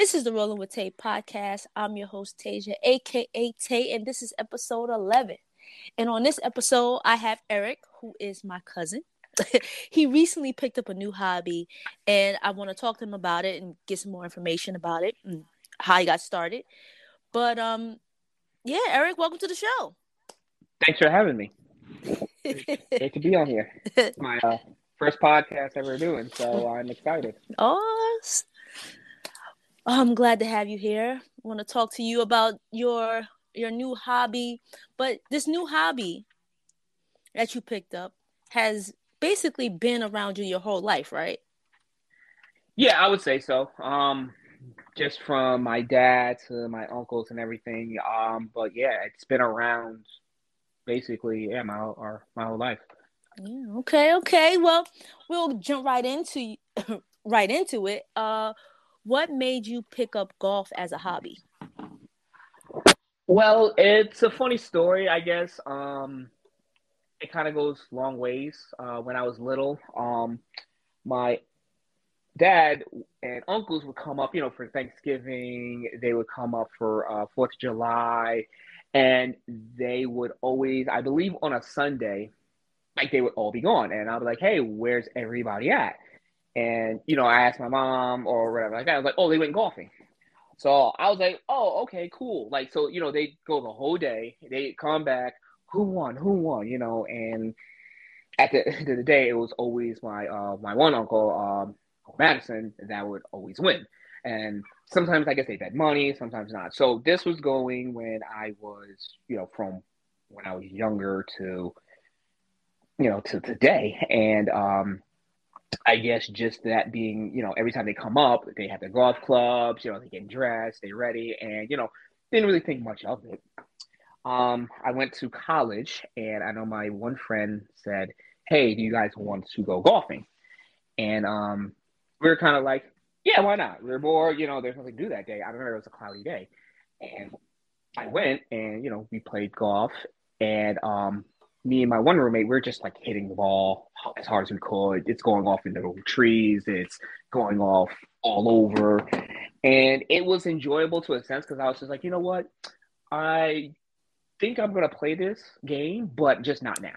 This is the Rolling with Tay podcast. I'm your host, Tasia, aka Tay, and this is episode 11. And on this episode, I have Eric, who is my cousin. he recently picked up a new hobby, and I want to talk to him about it and get some more information about it and how he got started. But um, yeah, Eric, welcome to the show. Thanks for having me. Great to be on here. My uh, first podcast ever doing, so I'm excited. Oh, I'm glad to have you here. I want to talk to you about your your new hobby, but this new hobby that you picked up has basically been around you your whole life, right? Yeah, I would say so. Um, just from my dad to my uncles and everything. Um, but yeah, it's been around basically yeah my our, my whole life. Yeah. Okay. Okay. Well, we'll jump right into right into it. Uh, what made you pick up golf as a hobby? Well, it's a funny story, I guess. Um, it kind of goes long ways. Uh, when I was little, um, my dad and uncles would come up, you know, for Thanksgiving. They would come up for uh, Fourth of July, and they would always, I believe, on a Sunday, like they would all be gone, and I'd be like, "Hey, where's everybody at?" And you know, I asked my mom or whatever. Like I was like, "Oh, they went golfing." So I was like, oh, okay, cool. Like, so, you know, they go the whole day, they come back, who won, who won, you know, and at the end of the day, it was always my, uh, my one uncle, um, Madison, that would always win. And sometimes I guess they bet money, sometimes not. So this was going when I was, you know, from when I was younger to, you know, to today. And, um, I guess just that being, you know, every time they come up, they have their golf clubs, you know, they get dressed, they're ready, and you know, didn't really think much of it. Um, I went to college, and I know my one friend said, "Hey, do you guys want to go golfing?" And um, we were kind of like, "Yeah, why not?" We are bored, you know. There's nothing to do that day. I remember it was a cloudy day, and I went, and you know, we played golf, and um, me and my one roommate, we are just like hitting the ball as hard as we could. It's going off into the trees. It's going off all over. And it was enjoyable to a sense because I was just like, you know what? I think I'm to play this game, but just not now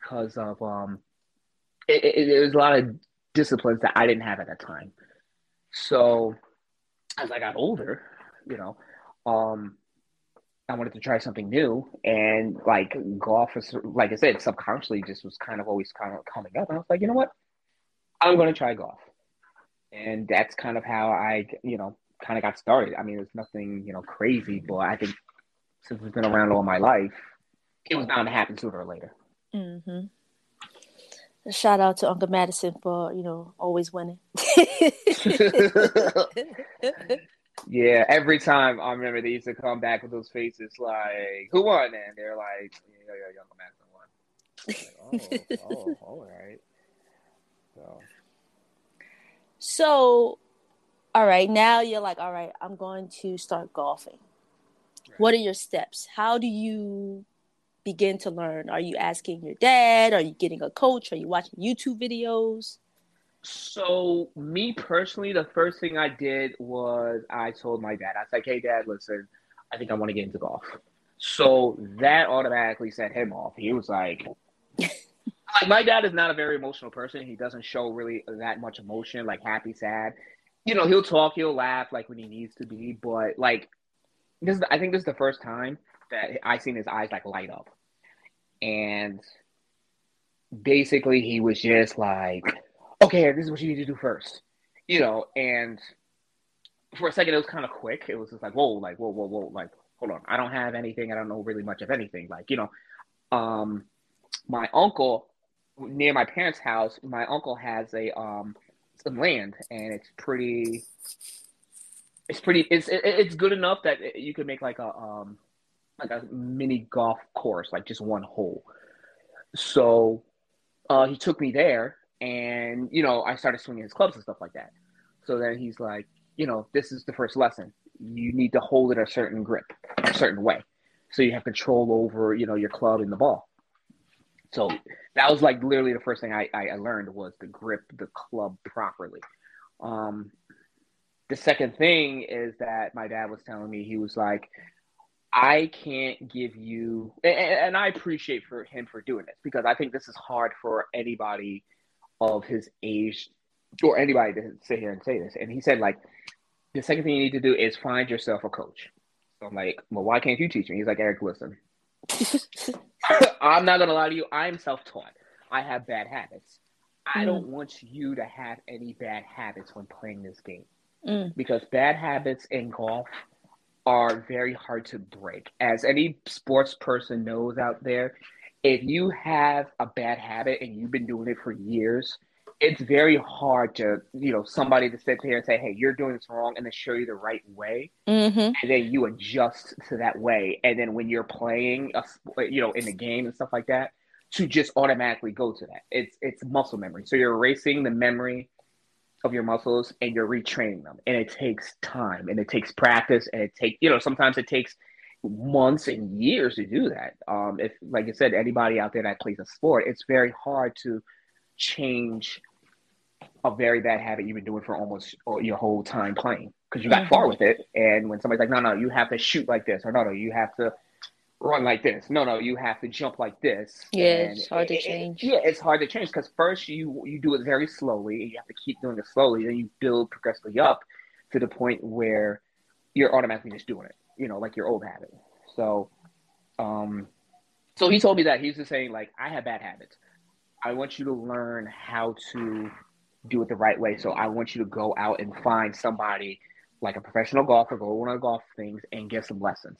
because of, um, it, it, it was a lot of disciplines that I didn't have at that time. So as I got older, you know, um, I wanted to try something new, and like golf was, like I said, subconsciously just was kind of always kind of coming up. And I was like, you know what, I'm going to try golf, and that's kind of how I, you know, kind of got started. I mean, it's nothing, you know, crazy, but I think since it's been around all my life, it was bound to happen sooner or later. Mm-hmm. Shout out to Uncle Madison for you know always winning. Yeah, every time I remember they used to come back with those faces like, "Who won?" And they're like, "Yeah, yeah, Young Madison won." Like, oh, oh, all right. So. So, all right. Now you're like, all right. I'm going to start golfing. Right. What are your steps? How do you begin to learn? Are you asking your dad? Are you getting a coach? Are you watching YouTube videos? So me personally, the first thing I did was I told my dad, I was like, "Hey, Dad, listen, I think I want to get into golf." So that automatically set him off. He was like, like my dad is not a very emotional person. He doesn't show really that much emotion, like happy, sad. You know, he'll talk, he'll laugh like when he needs to be, but like this is, I think this is the first time that I seen his eyes like light up. And basically he was just like okay, this is what you need to do first, you know. And for a second, it was kind of quick. It was just like, whoa, like, whoa, whoa, whoa, like, hold on, I don't have anything. I don't know really much of anything. Like, you know, um, my uncle near my parents' house, my uncle has a um some land, and it's pretty. It's pretty. It's it, it's good enough that you could make like a um like a mini golf course, like just one hole. So uh, he took me there, and you know I started swinging his clubs and stuff like that. So then he's like, you know, this is the first lesson. You need to hold it a certain grip, a certain way, so you have control over you know your club and the ball. So that was like literally the first thing I, I learned was to grip the club properly. Um, the second thing is that my dad was telling me he was like, I can't give you, and, and I appreciate for him for doing this because I think this is hard for anybody of his age or anybody to sit here and say this. And he said like, the second thing you need to do is find yourself a coach. So I'm like, well, why can't you teach me? He's like, Eric, listen, I'm not gonna lie to you. I'm self-taught. I have bad habits. I don't mm. want you to have any bad habits when playing this game mm. because bad habits in golf are very hard to break. As any sports person knows out there, if you have a bad habit and you've been doing it for years, it's very hard to, you know, somebody to sit here and say, hey, you're doing this wrong and then show you the right way. Mm-hmm. And then you adjust to that way. And then when you're playing, a, you know, in the game and stuff like that, to just automatically go to that. It's it's muscle memory. So you're erasing the memory of your muscles and you're retraining them. And it takes time and it takes practice and it takes you know, sometimes it takes months and years to do that. Um if like I said, anybody out there that plays a sport, it's very hard to change a very bad habit you've been doing for almost your whole time playing because you got mm-hmm. far with it. And when somebody's like, no, no, you have to shoot like this, or no, no, you have to run like this. No, no, you have to jump like this. Yeah, and it's hard to change. It, yeah, it's hard to change because first you you do it very slowly, and you have to keep doing it slowly. Then you build progressively up to the point where you're automatically just doing it. You know, like your old habit. So, um, so he told me that he's just saying like I have bad habits. I want you to learn how to do it the right way. So I want you to go out and find somebody like a professional golfer, go to one of the golf things and get some lessons.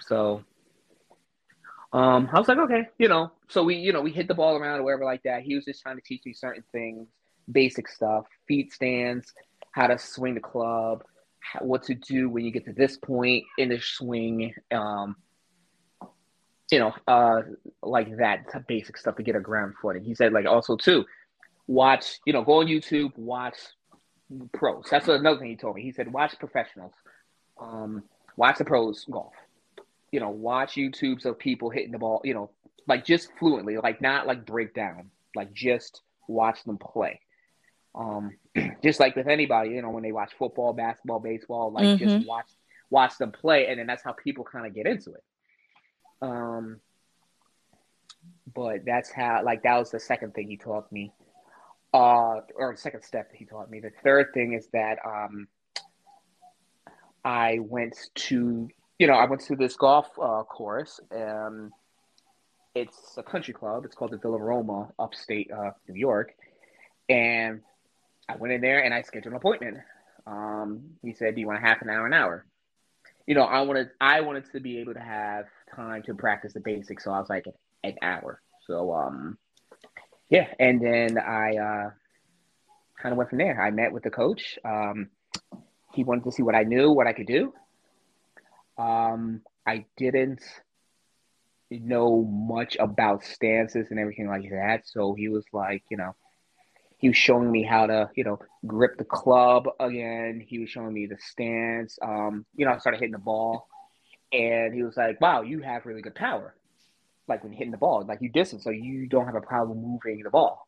So um, I was like, okay, you know. So we, you know, we hit the ball around or whatever like that. He was just trying to teach me certain things, basic stuff, feet stands, how to swing the club, what to do when you get to this point in the swing. Um, you know, uh, like that basic stuff to get a ground footing. He said, like, also too, watch, you know, go on YouTube, watch pros. That's another thing he told me. He said, watch professionals, um, watch the pros golf you know, watch YouTubes of people hitting the ball, you know, like just fluently, like not like breakdown, like just watch them play. Um, just like with anybody, you know, when they watch football, basketball, baseball, like mm-hmm. just watch watch them play, and then that's how people kind of get into it. Um, but that's how, like, that was the second thing he taught me, uh, or second step that he taught me. The third thing is that um, I went to you know, I went to this golf uh, course. and it's a country club. It's called the Villa Roma, upstate uh, New York. And I went in there and I scheduled an appointment. Um, he said, "Do you want a half an hour, an hour?" You know, I wanted I wanted to be able to have time to practice the basics, so I was like an hour. So um, yeah, and then I uh, kind of went from there. I met with the coach. Um, he wanted to see what I knew, what I could do, um, I didn't know much about stances and everything like that. So he was like, you know, he was showing me how to, you know, grip the club again. He was showing me the stance. Um, you know, I started hitting the ball, and he was like, "Wow, you have really good power." Like when hitting the ball, like you distance, so you don't have a problem moving the ball.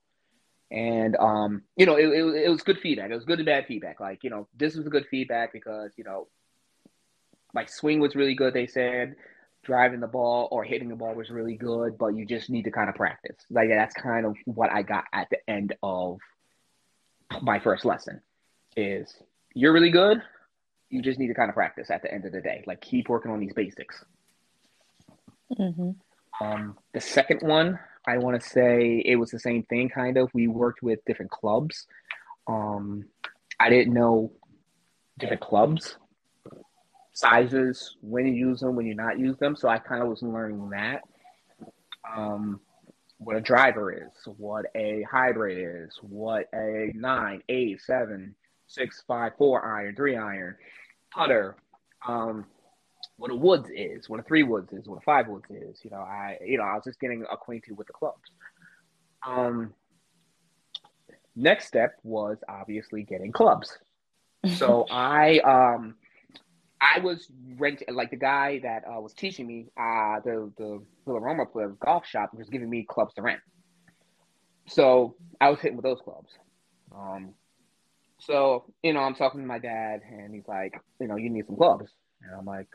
And um, you know, it, it, it was good feedback. It was good and bad feedback. Like you know, this was a good feedback because you know my swing was really good. They said driving the ball or hitting the ball was really good, but you just need to kind of practice. Like that's kind of what I got at the end of my first lesson. Is you're really good. You just need to kind of practice at the end of the day. Like keep working on these basics. Mm-hmm. Um, the second one, I want to say it was the same thing. Kind of, we worked with different clubs. Um, I didn't know different clubs sizes, when you use them, when you not use them. So I kind of was learning that. Um, what a driver is, what a hybrid is, what a nine, eight, seven, six, five, four iron, three iron, putter, um, what a woods is, what a three woods is, what a five woods is. You know, I you know I was just getting acquainted with the clubs. Um, next step was obviously getting clubs. So I um I was renting, like the guy that uh, was teaching me, uh, the the Villa Roma the golf shop was giving me clubs to rent. So I was hitting with those clubs. Um, So, you know, I'm talking to my dad and he's like, you know, you need some clubs. And I'm like,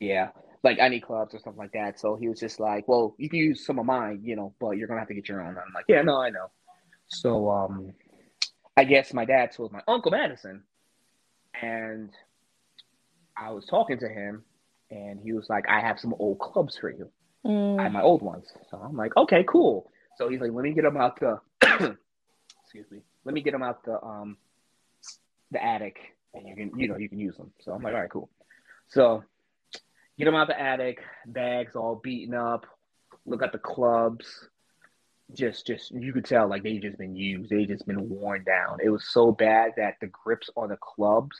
yeah, like I need clubs or something like that. So he was just like, well, you can use some of mine, you know, but you're to have to get your own. I'm like, yeah, no, I know. So, um, I guess my dad told my uncle Madison and I was talking to him and he was like, I have some old clubs for you. Mm. I have my old ones. So I'm like, okay, cool. So he's like, let me get them out the, excuse me, let me get them out the, um, the attic and you can, you know, you can use them. So I'm like, all right, cool. So get them out the attic, bags all beaten up, look at the clubs. Just, just you could tell like they just been used. They just been worn down. It was so bad that the grips on the clubs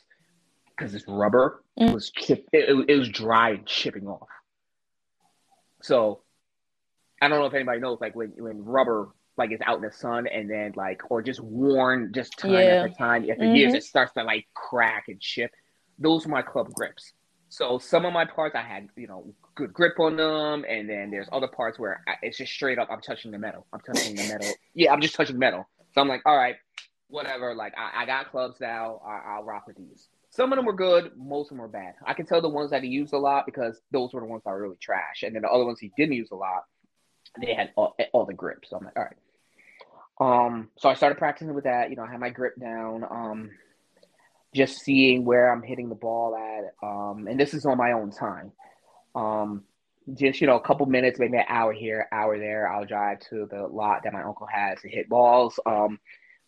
because it's rubber mm. was chip. It, it, was dry and chipping off. So I don't know if anybody knows, like when when rubber like is out in the sun and then like or just worn just time yeah. after time after mm-hmm. years, it starts to like crack and chip. Those are my club grips. So some of my parts I had, you know, good grip on them, and then there's other parts where I, it's just straight up. I'm touching the metal. I'm touching the metal. Yeah, I'm just touching metal. So I'm like, all right, whatever. Like I, I got clubs now. I, will rock with these. Some of them were good, most of them were bad. I can tell the ones that he used a lot because those were the ones that were really trash, and then the other ones he didn't use a lot, they had all, all the grips. So I'm like, all right. Um, so I started practicing with that. You know, I had my grip down. Um, just seeing where I'm hitting the ball at. Um, and this is on my own time. Um, just you know, a couple minutes, maybe an hour here, hour there. I'll drive to the lot that my uncle has to hit balls. Um,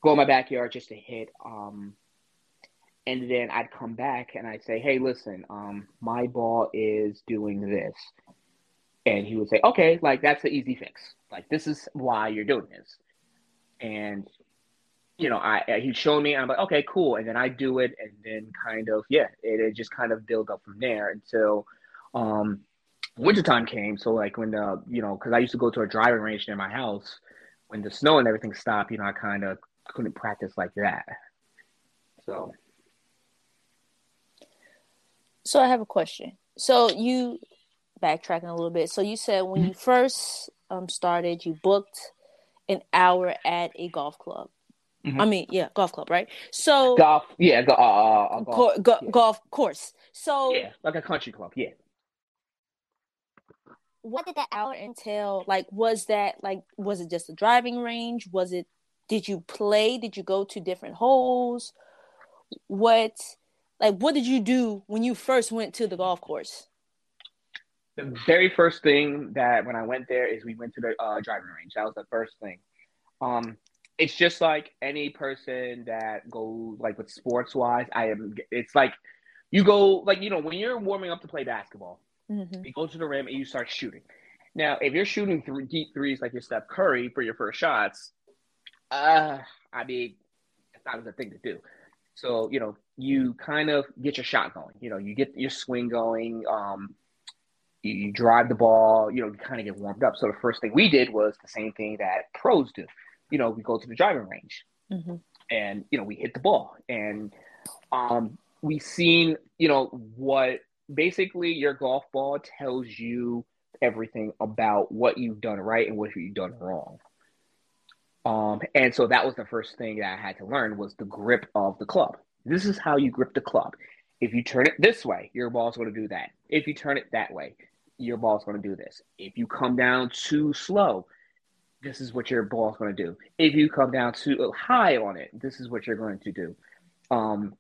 go in my backyard just to hit. Um, and then I'd come back and I'd say, "Hey, listen, um, my ball is doing this," and he would say, "Okay, like that's the easy fix. Like this is why you're doing this." And you know, I he'd show me, I'm like, "Okay, cool," and then I do it, and then kind of, yeah, it, it just kind of build up from there until um, wintertime came. So like when the you know, because I used to go to a driving range near my house, when the snow and everything stopped, you know, I kind of couldn't practice like that. So so I have a question. So you backtracking a little bit. So you said when you first um, started, you booked an hour at a golf club. Mm-hmm. I mean, yeah, golf club, right? So golf, yeah, go, uh, uh, golf, co- go, yeah. golf course. So yeah, like a country club, yeah. What did that hour entail? Like, was that like, was it just a driving range? Was it? Did you play? Did you go to different holes? What? Like what did you do when you first went to the golf course? The very first thing that when I went there is we went to the uh, driving range. That was the first thing. Um, it's just like any person that goes like with sports wise. I am. It's like you go like you know when you're warming up to play basketball, mm-hmm. you go to the rim and you start shooting. Now, if you're shooting three, deep threes like your Steph Curry for your first shots, uh, I mean, it's not a thing to do. So, you know, you kind of get your shot going. You know, you get your swing going. Um, you, you drive the ball. You know, you kind of get warmed up. So the first thing we did was the same thing that pros do. You know, we go to the driving range, mm-hmm. and you know, we hit the ball, and um, we seen you know what basically your golf ball tells you everything about what you've done right and what you've done wrong. Um, and so that was the first thing that I had to learn was the grip of the club. This is how you grip the club. If you turn it this way, your ball's going to do that. If you turn it that way, your ball's going to do this. If you come down too slow, this is what your ball's going to do. If you come down too high on it, this is what you're going to do. Um,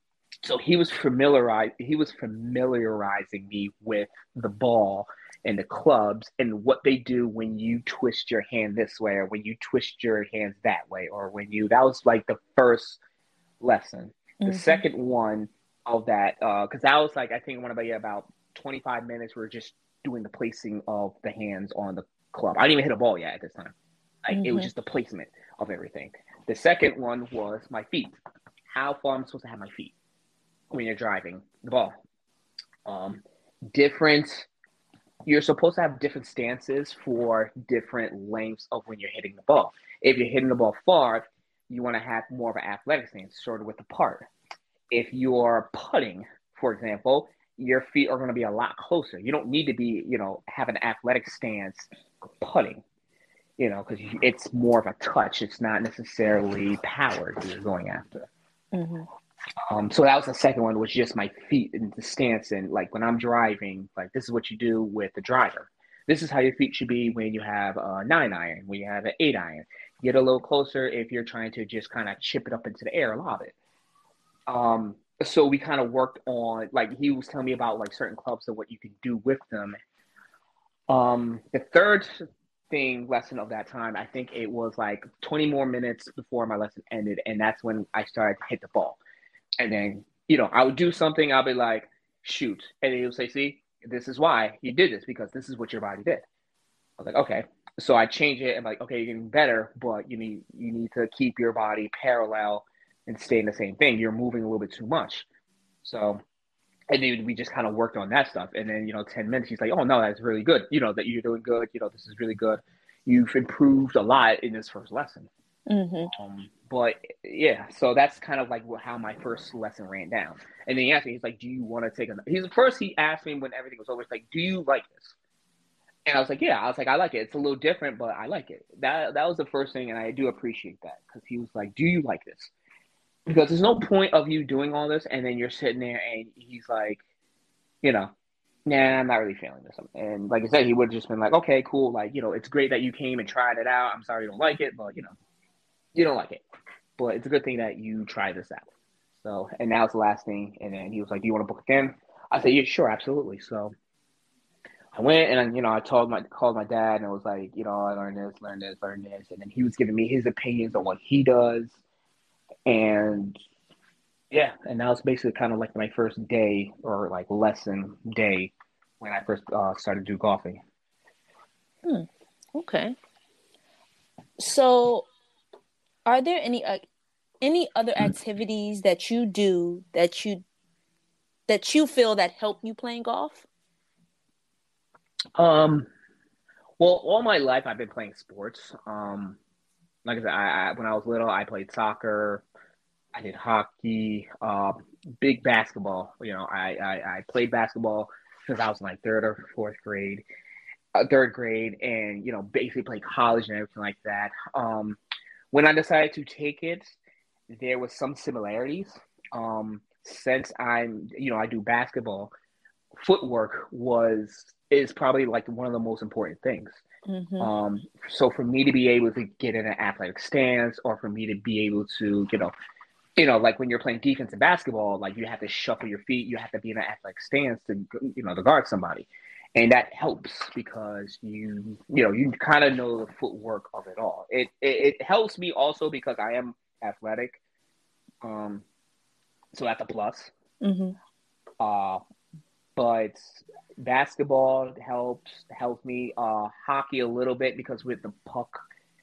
so he was familiarized. He was familiarizing me with the ball and the clubs and what they do when you twist your hand this way or when you twist your hands that way or when you that was like the first lesson mm-hmm. the second one of that uh, because uh, that was like i think one about yeah, about 25 minutes we are just doing the placing of the hands on the club i didn't even hit a ball yet at this time like mm-hmm. it was mm-hmm. just the placement of everything the second one was my feet how far i'm supposed to have my feet when you're driving the ball um different you're supposed to have different stances for different lengths of when you're hitting the ball. If you're hitting the ball far, you want to have more of an athletic stance, sort of with the part. If you're putting, for example, your feet are going to be a lot closer. You don't need to be, you know, have an athletic stance putting, you know, because it's more of a touch. It's not necessarily power that you're going after. Mm-hmm. Um, so that was the second one, was just my feet and the stance. And like when I'm driving, like this is what you do with the driver. This is how your feet should be when you have a nine iron, when you have an eight iron. Get a little closer if you're trying to just kind of chip it up into the air, lob it. Um, so we kind of worked on like he was telling me about like certain clubs and what you can do with them. Um, the third thing lesson of that time, I think it was like 20 more minutes before my lesson ended, and that's when I started to hit the ball. And then, you know, I would do something, I'll be like, shoot. And then he'll say, see, this is why you did this, because this is what your body did. I was like, okay. So I change it and like, okay, you're getting better, but you need you need to keep your body parallel and stay in the same thing. You're moving a little bit too much. So and then we just kind of worked on that stuff. And then, you know, 10 minutes, he's like, oh, no, that's really good. You know, that you're doing good. You know, this is really good. You've improved a lot in this first lesson. Mm-hmm. Um, but yeah, so that's kind of like how my first lesson ran down. And then he asked me, he's like, do you want to take another? He's first, he asked me when everything was over, he's like, do you like this? And I was like, yeah, I was like, I like it. It's a little different, but I like it. That, that was the first thing. And I do appreciate that because he was like, do you like this? because there's no point of you doing all this and then you're sitting there and he's like, you know, nah, I'm not really feeling this. And like I said, he would have just been like, okay, cool. Like, you know, it's great that you came and tried it out. I'm sorry you don't like it, but you know, you don't like it. But it's a good thing that you try this out. So, and now it's the last thing. And then he was like, do you want to book again? I said, yeah, sure, absolutely. So I went and, you know, I told my, called my dad and I was like, you know, I learned this, learned this, learned this. And then he was giving me his opinions on what he does and yeah, and that was basically kind of like my first day or like lesson day when I first uh, started do golfing. Hmm. Okay. So, are there any uh, any other hmm. activities that you do that you that you feel that help you playing golf? Um, well, all my life I've been playing sports. Um, like I said, I, I when I was little, I played soccer, I did hockey, uh, big basketball. You know, I, I, I played basketball since I was in like third or fourth grade, uh, third grade, and you know, basically played college and everything like that. Um, when I decided to take it, there was some similarities. Um, since I'm, you know, I do basketball, footwork was is probably like one of the most important things. Mm-hmm. Um, so for me to be able to get in an athletic stance, or for me to be able to, you know, you know, like when you're playing defense in basketball, like you have to shuffle your feet, you have to be in an athletic stance to, you know, to guard somebody, and that helps because you, you know, you kind of know the footwork of it all. It, it it helps me also because I am athletic, um, so that's a plus. Mm-hmm. Uh, but basketball helps helps me. Uh, hockey a little bit because with the puck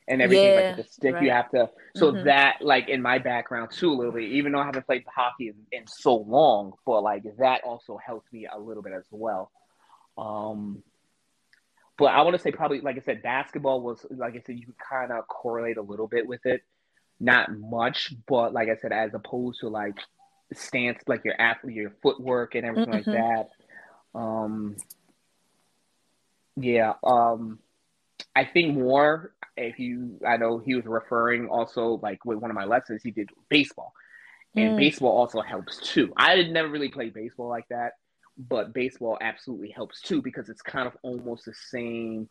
and everything yeah, like the stick right. you have to so mm-hmm. that like in my background too a little bit even though i haven't played hockey in, in, so long but like that also helps me a little bit as well um but i want to say probably like i said basketball was like i said you could kind of correlate a little bit with it not much but like i said as opposed to like stance like your athlete your footwork and everything mm-hmm. like that um yeah um I think more if you, I know he was referring also like with one of my lessons, he did baseball, and mm. baseball also helps too. I had never really played baseball like that, but baseball absolutely helps too because it's kind of almost the same.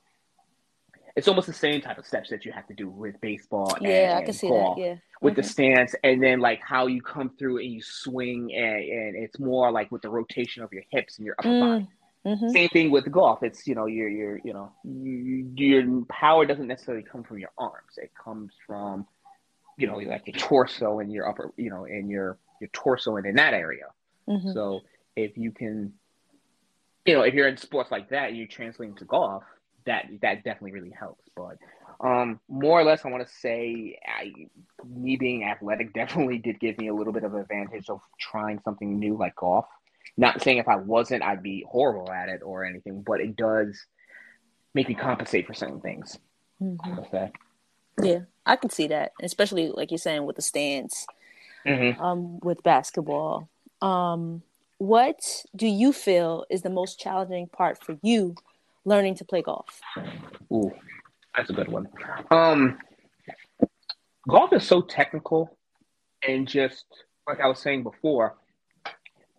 It's almost the same type of steps that you have to do with baseball. Yeah, and, I can see that. Yeah, with the stance, and then like how you come through and you swing, and, and it's more like with the rotation of your hips and your upper mm. body. Mm-hmm. Same thing with golf. It's you know your your you know your power doesn't necessarily come from your arms. It comes from you know like your torso and your upper you know and your your torso and in that area. Mm-hmm. So if you can, you know, if you're in sports like that, and you're translating to golf. That that definitely really helps. But um, more or less, I want to say I, me being athletic definitely did give me a little bit of advantage of trying something new like golf. Not saying if I wasn't, I'd be horrible at it or anything, but it does make me compensate for certain things. Mm-hmm. Yeah, I can see that, especially like you're saying with the stance, mm-hmm. um, with basketball. Um, what do you feel is the most challenging part for you learning to play golf? Ooh, that's a good one. Um, golf is so technical and just like I was saying before,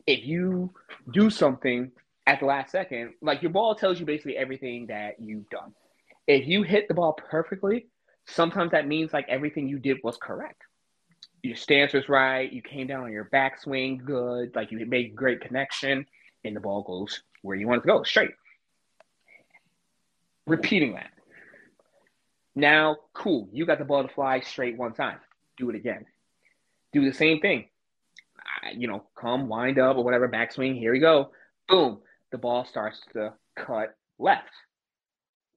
if you do something at the last second, like your ball tells you basically everything that you've done. If you hit the ball perfectly, sometimes that means like everything you did was correct. Your stance was right. You came down on your backswing good. Like you made great connection, and the ball goes where you want it to go, straight. Repeating that. Now, cool. You got the ball to fly straight one time. Do it again. Do the same thing. You know, come, wind up, or whatever, backswing. Here we go. Boom. The ball starts to cut left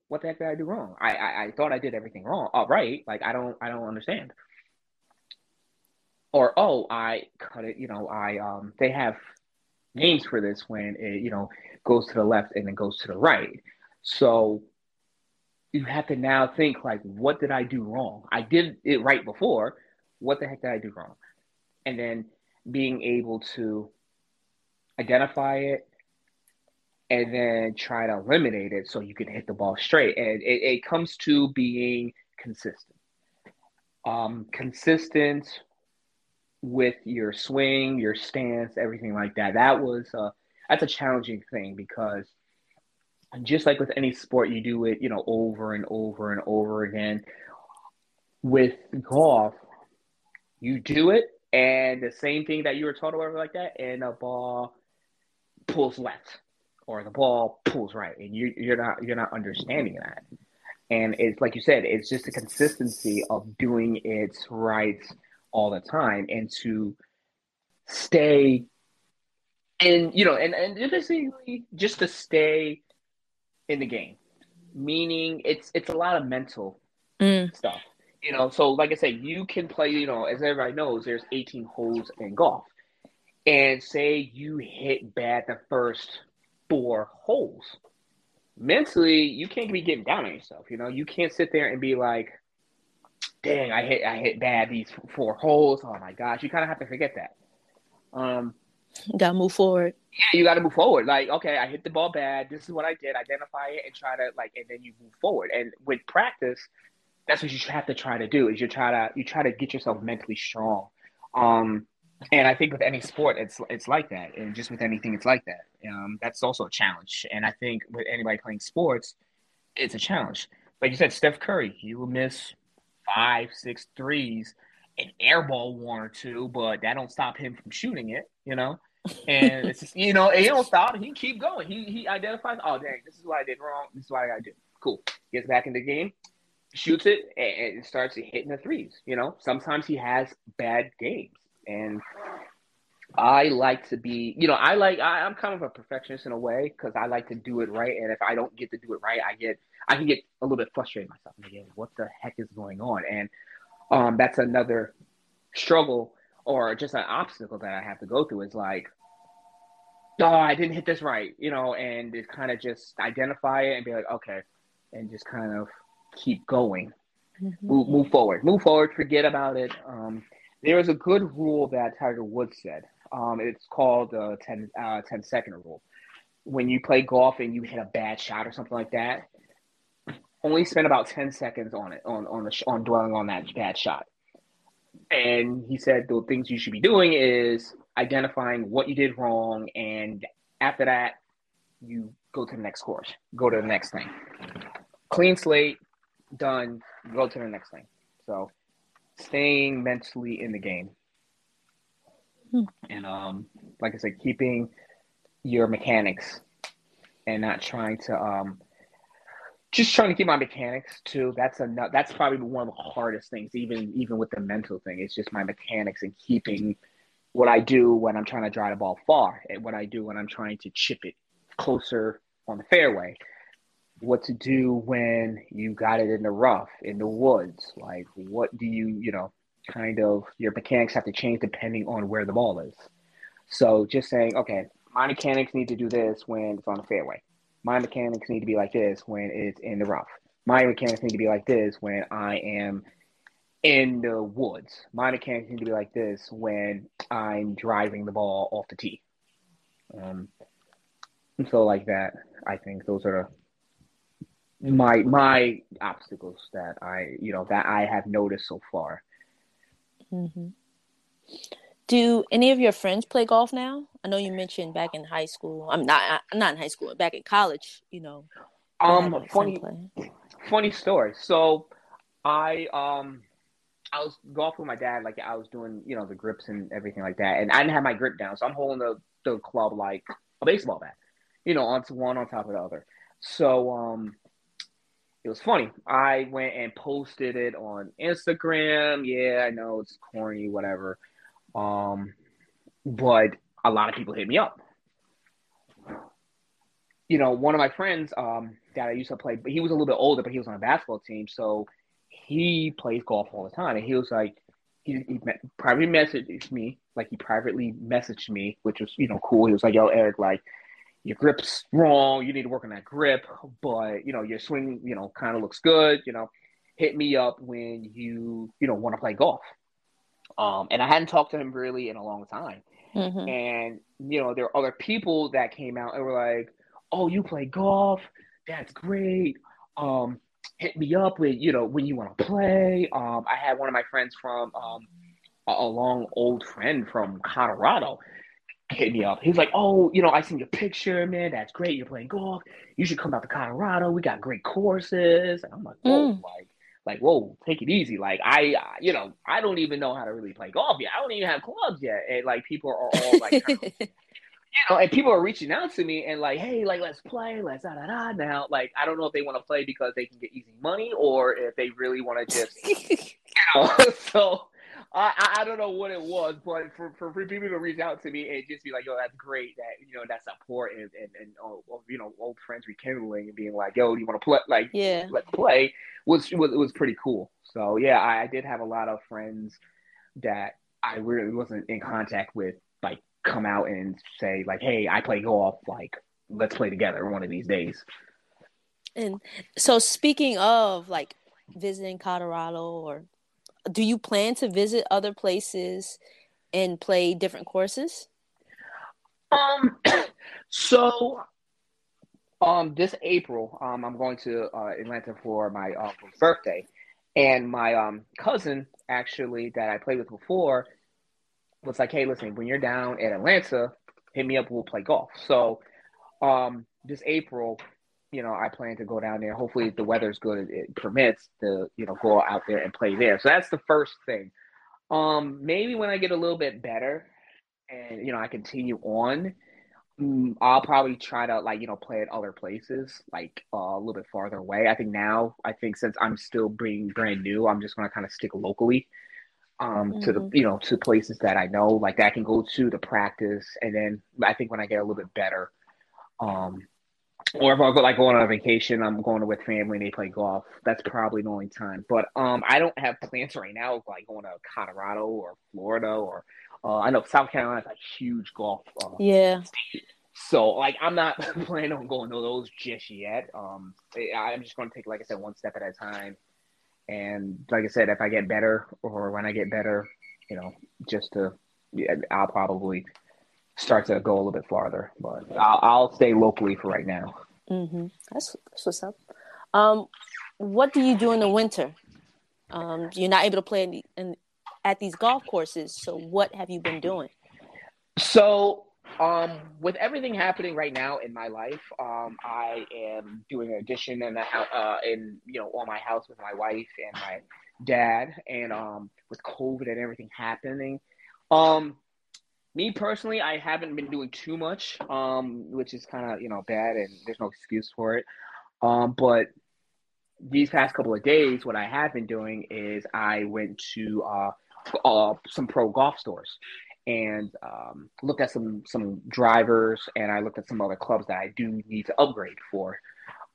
what the heck did I do wrong? I, I, I thought I did everything wrong. All right. Like I don't I don't understand. Or oh, I cut it, you know, I um they have names for this when it, you know, goes to the left and then goes to the right. So you have to now think like what did I do wrong? I did it right before. What the heck did I do wrong? And then being able to identify it and then try to eliminate it so you can hit the ball straight. And it, it comes to being consistent. Um, consistent with your swing, your stance, everything like that. That was uh, that's a challenging thing because just like with any sport, you do it, you know, over and over and over again. With golf, you do it, and the same thing that you were taught or whatever like that, and the ball pulls left or the ball pulls right, and you, you're not you're not understanding that. And it's like you said, it's just a consistency of doing it right all the time, and to stay and you know, and and basically just to stay in the game. Meaning, it's it's a lot of mental mm. stuff. You know, so like I said, you can play. You know, as everybody knows, there's 18 holes in golf, and say you hit bad the first four holes. Mentally, you can't be getting down on yourself. You know, you can't sit there and be like, "Dang, I hit, I hit bad these four holes. Oh my gosh!" You kind of have to forget that. Um, gotta move forward. Yeah, you gotta move forward. Like, okay, I hit the ball bad. This is what I did. Identify it and try to like, and then you move forward. And with practice, that's what you have to try to do. Is you try to you try to get yourself mentally strong. Um, and I think with any sport, it's it's like that, and just with anything, it's like that. Um, that's also a challenge, and I think with anybody playing sports, it's a challenge. Like you said, Steph Curry, he will miss five, six threes, an airball one or two, but that don't stop him from shooting it, you know. And it's just, you know, he don't stop. He keep going. He he identifies. Oh dang, this is what I did wrong. This is what I gotta do. Cool. Gets back in the game, shoots it, and starts hitting the threes. You know, sometimes he has bad games and I like to be, you know, I like I, am kind of a perfectionist in a way because I like to do it right, and if I don't get to do it right, I get I can get a little bit frustrated myself. Again, what the heck is going on? And um, that's another struggle or just an obstacle that I have to go through. Is like, oh, I didn't hit this right, you know, and it kind of just identify it and be like, okay, and just kind of keep going, mm-hmm. move, move forward, move forward, forget about it. Um, there is a good rule that Tiger Woods said. Um, it's called the 10, uh, 10 second rule. When you play golf and you hit a bad shot or something like that, only spend about 10 seconds on it, on, on, the, on dwelling on that bad shot. And he said the things you should be doing is identifying what you did wrong. And after that, you go to the next course, go to the next thing. Clean slate, done, go to the next thing. So staying mentally in the game. Hmm. And um, like I said, keeping your mechanics and not trying to um, just trying to keep my mechanics too. That's a that's probably one of the hardest things, even even with the mental thing. It's just my mechanics and keeping what I do when I'm trying to drive the ball far, and what I do when I'm trying to chip it closer on the fairway what to do when you got it in the rough, in the woods. Like, what do you, you know, kind of your mechanics have to change depending on where the ball is. So just saying, okay, my mechanics need to do this when it's on the fairway. My mechanics need to be like this when it's in the rough. My mechanics need to be like this when I am in the woods. My mechanics need to be like this when I'm driving the ball off the tee. Um, so like that, I think those are my my obstacles that I you know that I have noticed so far. Mm-hmm. Do any of your friends play golf now? I know you mentioned back in high school. I'm not I'm not in high school, back in college. You know. Um, funny, funny story. So, I um, I was golfing with my dad. Like I was doing, you know, the grips and everything like that, and I didn't have my grip down, so I'm holding the the club like a baseball bat, you know, onto one on top of the other. So um, it was funny. I went and posted it on Instagram. Yeah, I know it's corny, whatever. Um, but a lot of people hit me up. You know, one of my friends um, that I used to play, but he was a little bit older, but he was on a basketball team, so he plays golf all the time, and he was like, he, he privately messaged me, like he privately messaged me, which was you know cool. He was like, "Yo, Eric, like your grip's wrong. You need to work on that grip, but you know your swing, you know, kind of looks good. You know, hit me up when you you know want to play golf." Um, and I hadn't talked to him really in a long time. Mm-hmm. And you know, there are other people that came out and were like, "Oh, you play golf? That's great. Um, hit me up with you know when you want to play." Um, I had one of my friends from um, a, a long old friend from Colorado hit me up. He was like, "Oh, you know, I seen your picture, man. That's great. You're playing golf. You should come out to Colorado. We got great courses." And I'm like, "Whoa, mm. like, like, whoa, take it easy. Like, I, you know, I don't even know how to really play golf yet. I don't even have clubs yet, and like, people are all like." kind of, you know, and people are reaching out to me and like, hey, like let's play, let's da da da. Now, like, I don't know if they want to play because they can get easy money or if they really want to just, you know. so I, I don't know what it was, but for, for, for people to reach out to me and just be like, yo, that's great that, you know, that support and, and, and oh, you know, old friends rekindling and being like, yo, you want to play? Like, yeah, let's play was, was, it was pretty cool. So, yeah, I, I did have a lot of friends that I really wasn't in contact with, like, come out and say, like, hey, I play golf. Like, let's play together one of these days. And so, speaking of like visiting Colorado or do you plan to visit other places and play different courses? Um, so um, this April, um, I'm going to uh, Atlanta for my uh, birthday, and my um cousin actually that I played with before was like, "Hey, listen, when you're down at Atlanta, hit me up. We'll play golf." So, um, this April, you know, I plan to go down there. Hopefully, the weather's good; it permits to, you know, go out there and play there. So that's the first thing. Um, maybe when I get a little bit better, and you know, I continue on, mm, I'll probably try to like you know play at other places, like uh, a little bit farther away. I think now, I think since I'm still being brand new, I'm just gonna kind of stick locally um mm-hmm. to the mm-hmm. you know to places that I know like that I can go to to practice and then I think when I get a little bit better um or if I go like going on a vacation, I'm going with family and they play golf. That's probably the only time. But um, I don't have plans right now like going to Colorado or Florida or uh, I know South Carolina is a huge golf. Uh, yeah. State. So like I'm not planning on going to those just yet. Um, I'm just going to take like I said one step at a time. And like I said, if I get better or when I get better, you know, just to yeah, I'll probably start to go a little bit farther. But I'll, I'll stay locally for right now. Mm-hmm. That's, that's what's up. Um, what do you do in the winter? Um, you're not able to play in, the, in, at these golf courses. So what have you been doing? So um, with everything happening right now in my life, um, I am doing an addition in the uh, in you know on my house with my wife and my dad, and um, with COVID and everything happening, um, me personally, I haven't been doing too much, um, which is kind of you know bad, and there's no excuse for it. Um, but these past couple of days, what I have been doing is I went to uh, uh, some pro golf stores and um, looked at some some drivers, and I looked at some other clubs that I do need to upgrade for,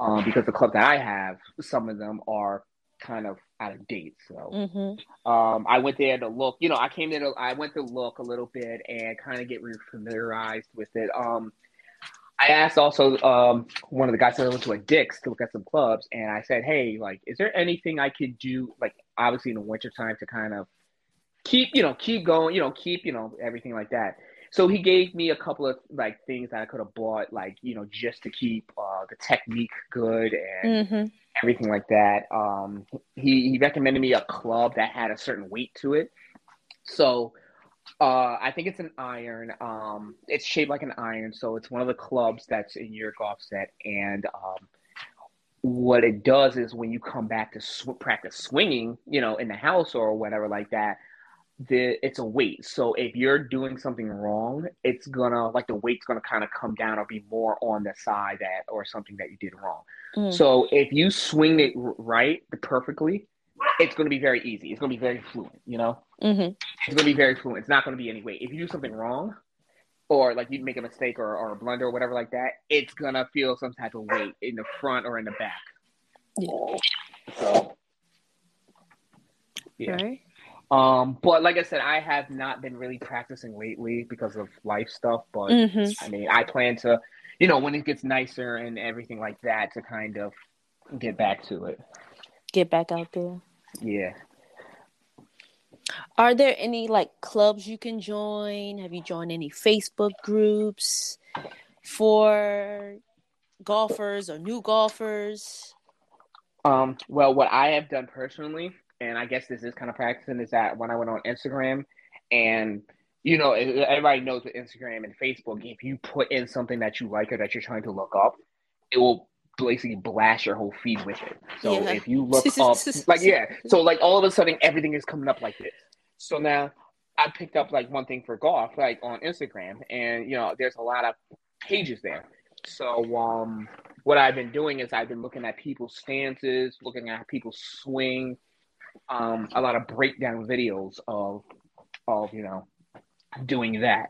um, because the clubs that I have, some of them are kind of out of date. So mm-hmm. um, I went there to look. You know, I came there. To, I went to look a little bit and kind of get familiarized with it. Um, I asked also um, one of the guys that I went to a Dick's to look at some clubs, and I said, "Hey, like, is there anything I could do, like, obviously in the wintertime to kind of keep, you know, keep going, you know, keep, you know, everything like that." So he gave me a couple of like things that I could have bought, like you know, just to keep uh, the technique good and mm-hmm everything like that. Um, he, he recommended me a club that had a certain weight to it. So Uh, I think it's an iron. Um, it's shaped like an iron, so it's one of the clubs that's in your golf set. And um, what it does is when you come back to sw- practice swinging, you know, in the house or whatever like that, the it's a weight. So if you're doing something wrong, it's gonna like the weight's gonna kind of come down or be more on the side that or something that you did wrong. Mm. So if you swing it right perfectly, it's to be very easy. It's to be very fluent, you know? Mm-hmm. It's to be very fluent. It's not to be any weight. If you do something wrong, or like you make a mistake or, or a blunder or whatever like that, it's to feel some type of weight in the front or in the back. Yeah. So, yeah. Right. Um, but like I said, I have not been really practicing lately because of life stuff. But mm-hmm. I mean, I plan to, you know, when it gets nicer and everything like that, to kind of get back to it. Get back out there. Yeah. Are there any like clubs you can join? Have you joined any Facebook groups for golfers or new golfers? Um, well, what I have done personally, and I guess this is kind of practicing, is that when I went on Instagram and you know, everybody knows with Instagram and Facebook, if you put in something that you like or that you're trying to look up, it will basically blast your whole feed with it. So yeah. if you look up, like yeah, so like all of a sudden everything is coming up like this. So now I picked up like one thing for golf, like on Instagram, and you know there's a lot of pages there. So um, what I've been doing is I've been looking at people's stances, looking at people's swing, um, a lot of breakdown videos of of you know doing that.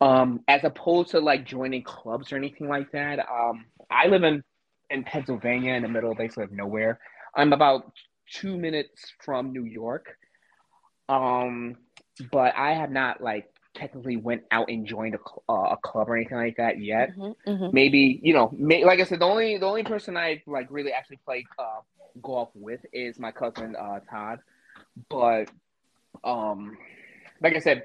Um, as opposed to like joining clubs or anything like that. Um, I live in in Pennsylvania in the middle basically of nowhere. I'm about two minutes from New York. Um, but I have not like technically went out and joined a, uh, a club or anything like that yet. Mm-hmm, mm-hmm. Maybe you know, may, like I said, the only the only person I like really actually played uh, golf with is my cousin uh, Todd. But um, like I said,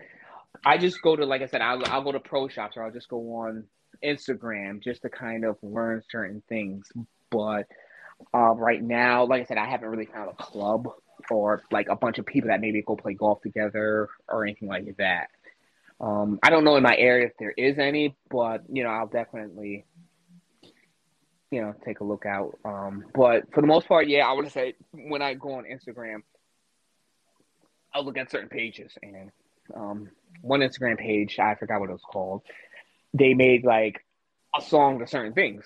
I just go to like I said, I'll I'll go to pro shops or I'll just go on Instagram just to kind of learn certain things. But uh, right now, like I said, I haven't really found a club or like a bunch of people that maybe go play golf together or anything like that. Um, I don't know in my area if there is any, but you know, I'll definitely you know take a look out. Um, but for the most part, yeah, I would say when I go on Instagram, I'll look at certain pages and um, one Instagram page I forgot what it was called they made like a song to certain things.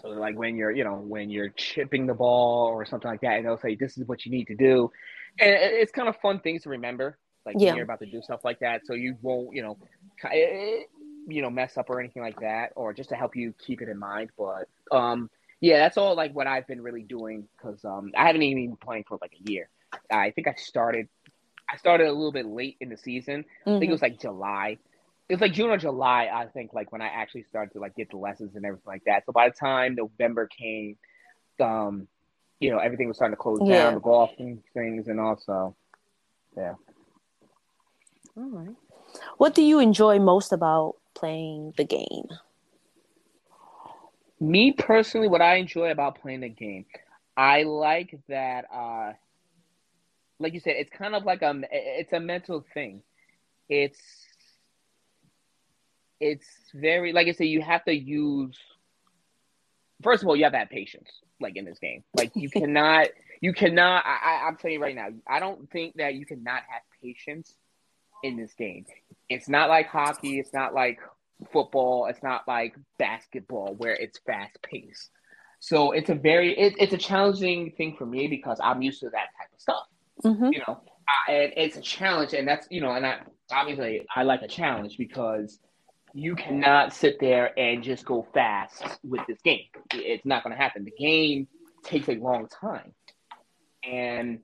So like when you're, you know, when you're chipping the ball or something like that, and they'll say this is what you need to do, and it's kind of fun things to remember, like yeah. when you're about to do stuff like that, so you won't, you know, you know, mess up or anything like that, or just to help you keep it in mind. But um, yeah, that's all like what I've been really doing because um, I haven't even been playing for like a year. I think I started, I started a little bit late in the season. Mm-hmm. I think it mm-hmm. was like July it was like June or July, I think, like when I actually started to like get the lessons and everything like that. So by the time November came, um, you know, everything was starting to close yeah. down, the golf things, and also, yeah. All right. What do you enjoy most about playing the game? Me personally, what I enjoy about playing the game, I like that. uh Like you said, it's kind of like a it's a mental thing. It's it's very like I said, you have to use. First of all, you have to have patience, like in this game. Like you cannot, you cannot. I, I'm telling you right now, I don't think that you cannot have patience in this game. It's not like hockey. It's not like football. It's not like basketball where it's fast paced. So it's a very it, it's a challenging thing for me because I'm used to that type of stuff. Mm-hmm. You know, and it's a challenge, and that's you know, and I obviously I like a challenge because you cannot sit there and just go fast with this game. It's not going to happen. The game takes a long time, and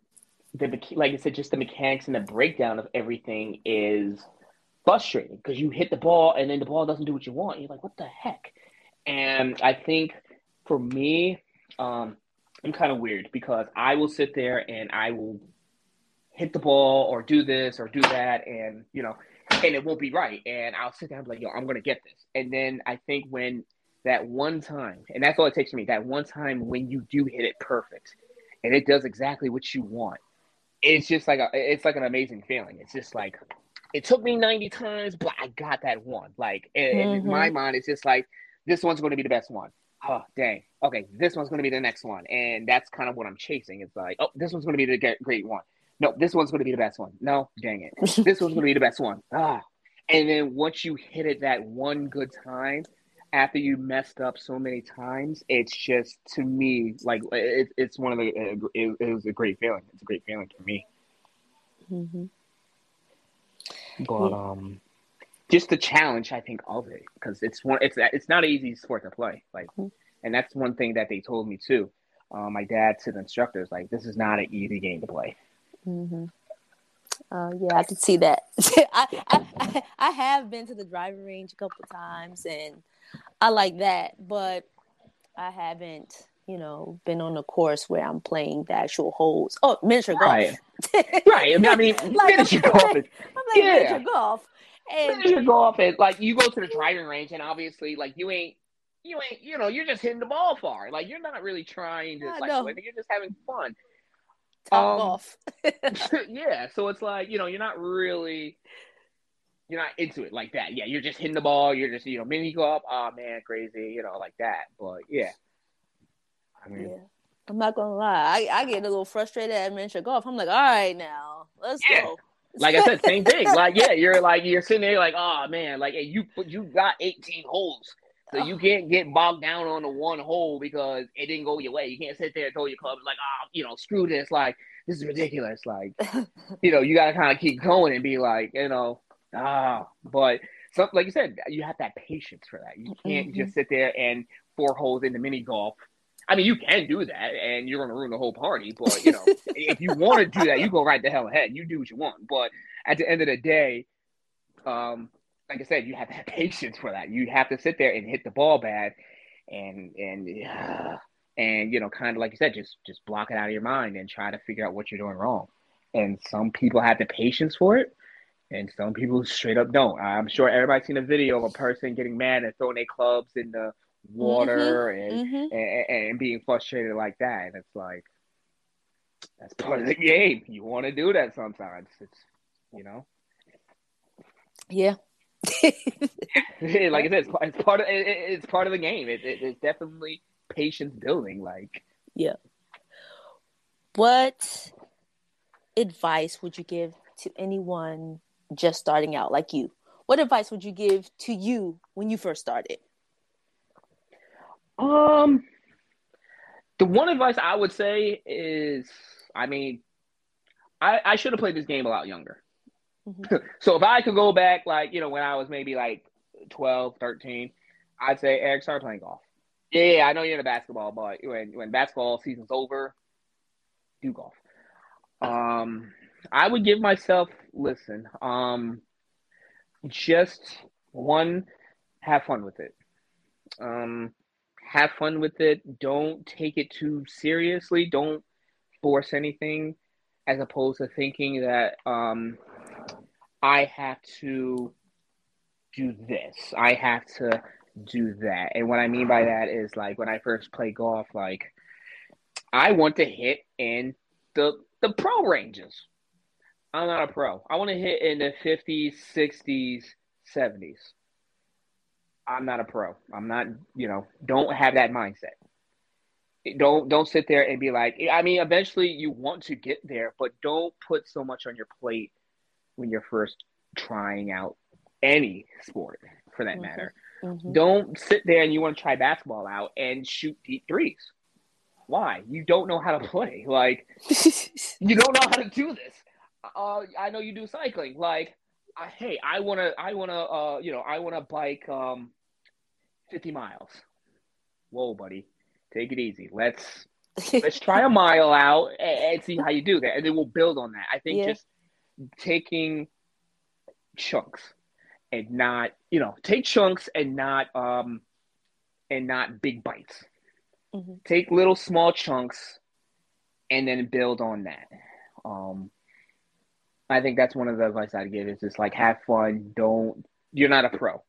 the like I said, just the mechanics and the breakdown of everything is frustrating because you hit the ball and then the ball doesn't do what you want. You're like, what the heck? And I think for me, um, I'm kind of weird because I will sit there and I will hit the ball or do this or do that, and you know, and it won't be right. And I'll sit down and be like, yo, I'm gonna get this. And then I think when that one time, and that's all it takes for me, that one time when you do hit it perfect and it does exactly what you want, it's just like a, it's like an amazing feeling. It's just like it took me 90 times, but I got that one. Like mm-hmm. in my mind, it's just like this one's going to be the best one. Oh, dang. Okay, this one's going to be the next one. And that's kind of what I'm chasing. It's like, oh, this one's going to be the great one. No, this one's going to be the best one. No, dang it. this one's going to be the best one. Ah. And then once you hit it that one good time, after you messed up so many times, it's just to me like it, it's one of the it, it, was a great feeling. It's a great feeling for me. Mm-hmm. But um, just the challenge I think of it because it's one it's it's not an easy sport to play like, mm-hmm. and that's one thing that they told me too. Uh, my dad to the instructors like this is not an easy game to play. Mm-hmm. Uh, yeah, I can see that. I, I I have been to the driving range a couple of times, and I like that, but I haven't, you know, been on a course where I'm playing the actual holes. Oh, miniature golf. Right. right. I mean, like, miniature I'm golf. Is, I'm like yeah. miniature golf. And miniature golf is like you go to the driving range, and obviously, like you ain't you ain't, you know, you're just hitting the ball far. Like you're not really trying to like win. You're just having fun. Top um, off. yeah. So it's like, you know, you're not really you're not into it like that. Yeah, you're just hitting the ball. You're just you know mini golf. Oh man, crazy. You know like that. But yeah, I mean, yeah. I'm not gonna lie. I, I get a little frustrated at miniature golf. I'm like, all right, now let's yeah. go. like I said, same thing. Like yeah, you're like you're sitting there like, oh man, like hey, you you got 18 holes. So you can't get bogged down on the one hole because it didn't go your way. You can't sit there and throw your clubs like, oh, you know, screw this. Like, this is ridiculous. Like, you know, you got to kind of keep going and be like, you know, Ah, but so like you said, you have that patience for that. You can't mm-hmm. just sit there and four holes in the mini golf. I mean, you can do that, and you're going to ruin the whole party. But you know, if you want to do that, you go right the hell ahead. You do what you want. But at the end of the day, um, like I said, you have to have patience for that. You have to sit there and hit the ball bad, and and uh, and you know, kind of like you said, just just block it out of your mind and try to figure out what you're doing wrong. And some people have the patience for it, and some people straight up don't. I'm sure everybody's seen a video of a person getting mad and throwing their clubs in the water mm-hmm. And, mm-hmm. and, and being frustrated like that. And it's like that's part of the game. You want to do that sometimes. It's you know. Yeah. like I said, it's, it's part of it, it's part of the game. It, it, it's definitely patience building. Like yeah. What advice would you give to anyone just starting out like you? What advice would you give to you when you first started? Um, the one advice I would say is, I mean, I, I should have played this game a lot younger. Mm-hmm. so if I could go back, like, you know, when I was maybe like 12, 13, I'd say, Eric, start playing golf. Yeah, I know you're into basketball, but when, when basketball season's over, do golf. Um, I would give myself listen. Um, just one, have fun with it. Um, have fun with it. Don't take it too seriously. Don't force anything, as opposed to thinking that um, I have to do this. I have to do that. And what I mean by that is like when I first play golf, like I want to hit in the the pro ranges. I'm not a pro. I want to hit in the 50s, 60s, 70s. I'm not a pro. I'm not, you know, don't have that mindset. Don't don't sit there and be like, I mean, eventually you want to get there, but don't put so much on your plate when you're first trying out any sport for that mm-hmm. matter. Mm-hmm. Don't sit there and you want to try basketball out and shoot deep threes. Why? You don't know how to play. Like you don't know how to do this uh, I know you do cycling. Like, uh, hey, I wanna, I wanna, uh, you know, I wanna bike um, fifty miles. Whoa, buddy, take it easy. Let's let's try a mile out and, and, see how you do that, and then we'll build on that. I think yeah. just taking chunks and not, you know, take chunks and not um and not big bites. Mm-hmm. Take little small chunks and then build on that. Um, I think that's one of the advice I'd give is just like have fun. Don't you're not a pro.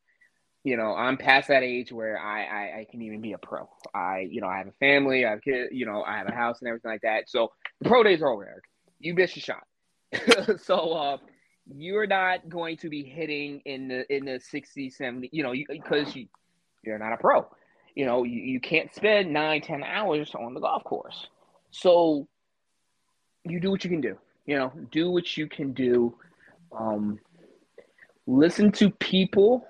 You know, I'm past that age where I, I, I can even be a pro. I you know I have a family, I have kids, you know I have a house and everything like that. So the pro days are over. Eric. You missed your shot. so uh, you're not going to be hitting in the in the 60, 70, you know, because you, you, are not a pro. You know, you, you can't spend nine, ten hours on the golf course. So you do what you can do. You know, do what you can do. Um, listen to people,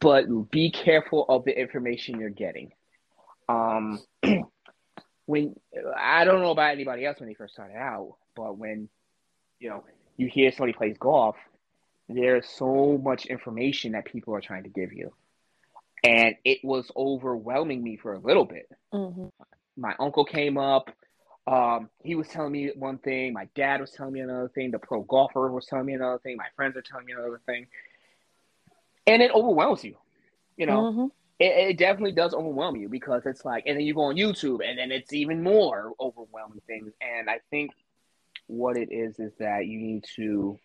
but be careful of the information you're getting. Um, when I don't know about anybody else when they first started out, but when you know you hear somebody plays golf, there's so much information that people are trying to give you, and it was overwhelming me for a little bit. Mm-hmm. My uncle came up. Um, he was telling me one thing. My dad was telling me another thing. The pro golfer was telling me another thing. My friends are telling me another thing, and it overwhelms you. You know, mm-hmm. it, it, definitely does overwhelm you because it's like, and then you go on YouTube, and then it's even more overwhelming things. And I think what it is is that you need to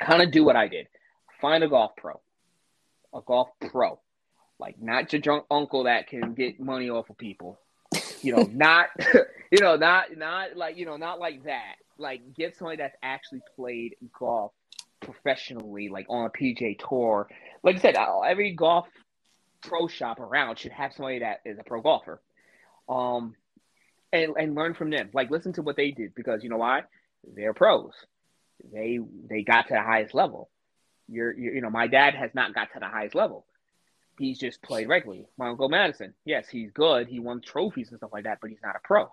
kind of do what I did. Find a golf pro, a golf pro, like not your drunk uncle that can get money off of people. You know, not you know, not not like you know, not like that. Like get somebody that's actually played golf professionally, like on a PGA tour. Like I said, every golf pro shop around should have somebody that is a pro golfer. Um, and and learn from them. Like listen to what they did because you know why? They're pros. They they got to the highest level. You're, you're you know my dad has not got to the highest level. He's just played regularly. My uncle Madison, yes, he's good. He won trophies and stuff like that, but he's not a pro.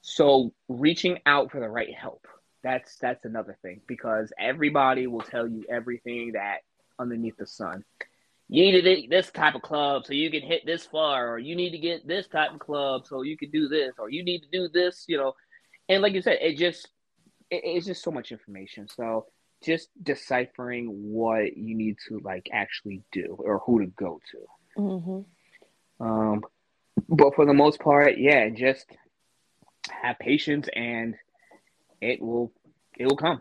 So reaching out for the right help. That's that's another thing because everybody will tell you everything that underneath the sun you need to get this type of club so you can hit this far, or you need to get this type of club so you can do this, or you need to do this, you know. And like you said, it just it, it's just so much information. So just deciphering what you need to like actually do or who to go to. Mm-hmm. Um, but for the most part, yeah, just have patience and it will it will come.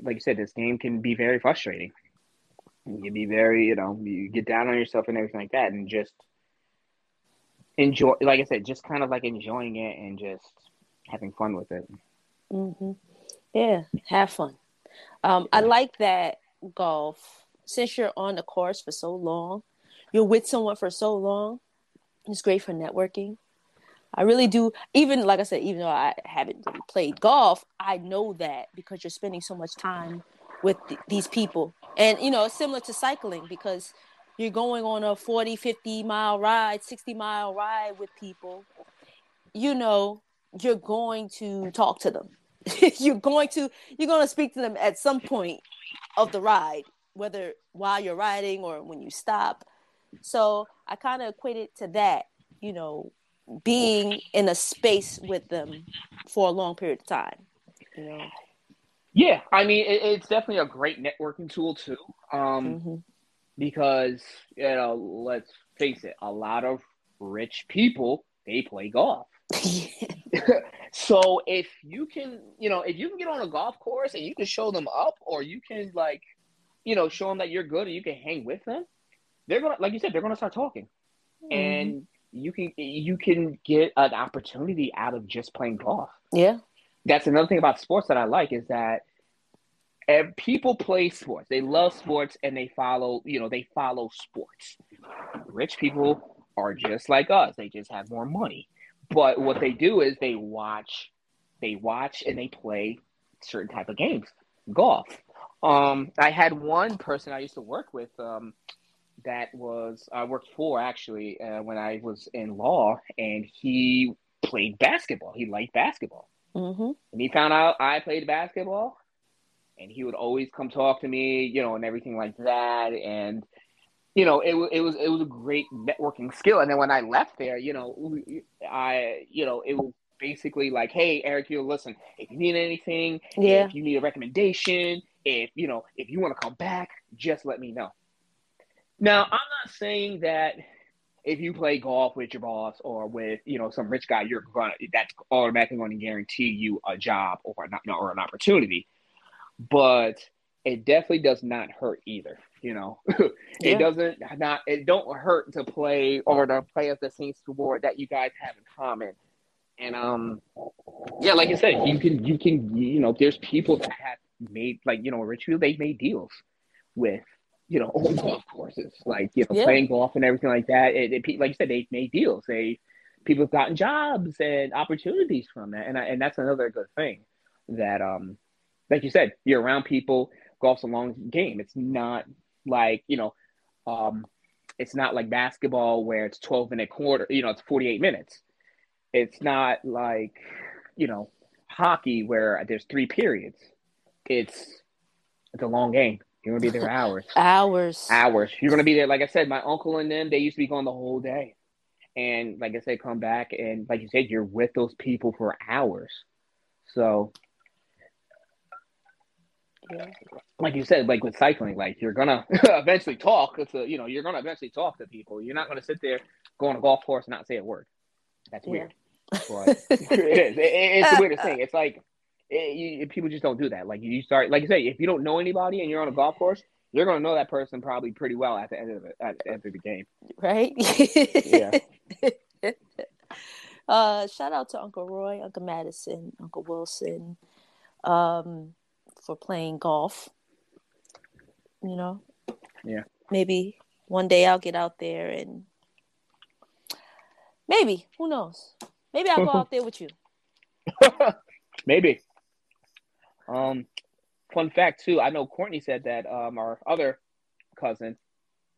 Like you said, this game can be very frustrating. You can be very, you know, you get down on yourself and everything like that, and just enjoy. Like I said, just kind of like enjoying it and just having fun with it. Mm-hmm. Yeah, have fun. Um, I like that golf. Since you're on the course for so long, you're with someone for so long. It's great for networking. I really do. Even like I said, even though I haven't really played golf, I know that because you're spending so much time with th- these people. And you know similar to cycling because you're going on a 40 50 mile ride 60 mile ride with people. You know you're going to talk to them. You're going to you're going to speak to them at some point of the ride whether while you're riding or when you stop. So i kind of equate it to that you know being in a space with them for a long period of time you know yeah, I mean, it, it's definitely a great networking tool too. Um, mm-hmm. because you know, let's face it, a lot of rich people they play golf. so if you can, you know, if you can get on a golf course and you can show them up, or you can like, you know, show them that you're good and you can hang with them, they're gonna, like you said, they're gonna start talking, mm-hmm. and you can you can get an opportunity out of just playing golf. Yeah that's another thing about sports that I like is that people play sports. They love sports and they follow, you know, they follow sports. Rich people are just like us. They just have more money. But what they do is they watch, they watch and they play certain type of games. Golf. Um, I had one person I used to work with um, that was I worked for actually uh, when I was in law, and he played basketball. He liked basketball. Mm-hmm. And he found out I played basketball, and he would always come talk to me, you know, and everything like that. And you know, it, it was it was a great networking skill. And then when I left there, you know, I you know it was basically like, hey, Eric, you listen, if you need anything, yeah. if you need a recommendation, if you know, if you want to come back, just let me know. Now, I'm not saying that if you play golf with your boss or with you know some rich guy, you're gonna that's automatically going to guarantee you a job or not or an opportunity. But it definitely does not hurt either. You know, it yeah. doesn't not it don't hurt to play or to play at the same sport that you guys have in common, And um, yeah, like I said, you can you can you know, there's people that have made like you know, Richfield they made deals with you know old golf courses, like you know, yeah. playing golf and everything like that. It, it, like you said, they've made deals. They people have gotten jobs and opportunities from that, and I, and that's another good thing that um, like you said, you're around people. Golf's a long game. It's not like you know, um, it's not like basketball where it's 12 minute quarter. You know, it's 48 minutes. It's not like you know hockey where there's three periods. It's it's a long game. You're gonna be there hours. hours. Hours. You're gonna be there. Like I said, my uncle and them, they used to be gone the whole day. And like I said, come back and like you said, you're with those people for hours. So yeah. like you said, like with cycling, like you're gonna eventually talk. A, you know, you're gonna eventually talk to people. You're not gonna sit there, go on a golf course, and not say a word. That's yeah. weird. But it is. It, it's the weirdest thing. It's like it, you, people just don't do that. Like you start, like you say, if you don't know anybody and you're on a golf course, you're gonna know that person probably pretty well at the end of it, at the end of the game. Right? yeah. Uh, shout out to Uncle Roy, Uncle Madison, Uncle Wilson, um, for playing golf. You know. Yeah. Maybe one day I'll get out there and maybe who knows? Maybe I'll go out there with you. maybe. Um, fun fact too, I know Courtney said that um, our other cousin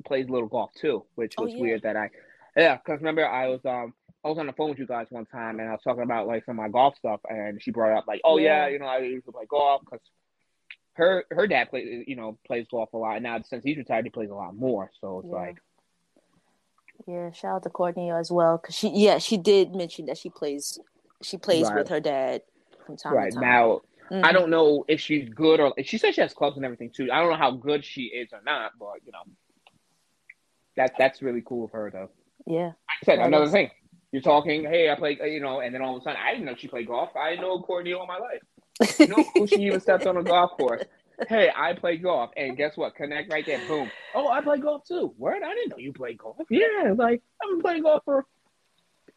plays little golf too, which oh, was oh, yeah. weird that I, yeah, because remember I was um I was on the phone with you guys one time and I was talking about like some of my golf stuff and she brought up like, oh yeah, yeah you know I used to play golf because her her dad plays you know plays golf a lot and now since he's retired he plays a lot more so it's yeah. like. Yeah, shout out to Courtney as well because she yeah she did mention that she plays she plays right. with her dad from time right. to time. Now Mm-hmm. I don't know if she's good or she said she has clubs and everything too. I don't know how good she is or not, but you know, that that's really cool of her though. Yeah. I said another is. thing. You're talking, hey, I play, you know, and then all of a sudden, I didn't know she played golf. I didn't know Courtney all my life. You know who she even stepped on a golf course. Hey, I play golf, and guess what? Connect right there. Boom. Oh, I play golf too. Word, I didn't know you played golf. Yeah, like I've been playing golf for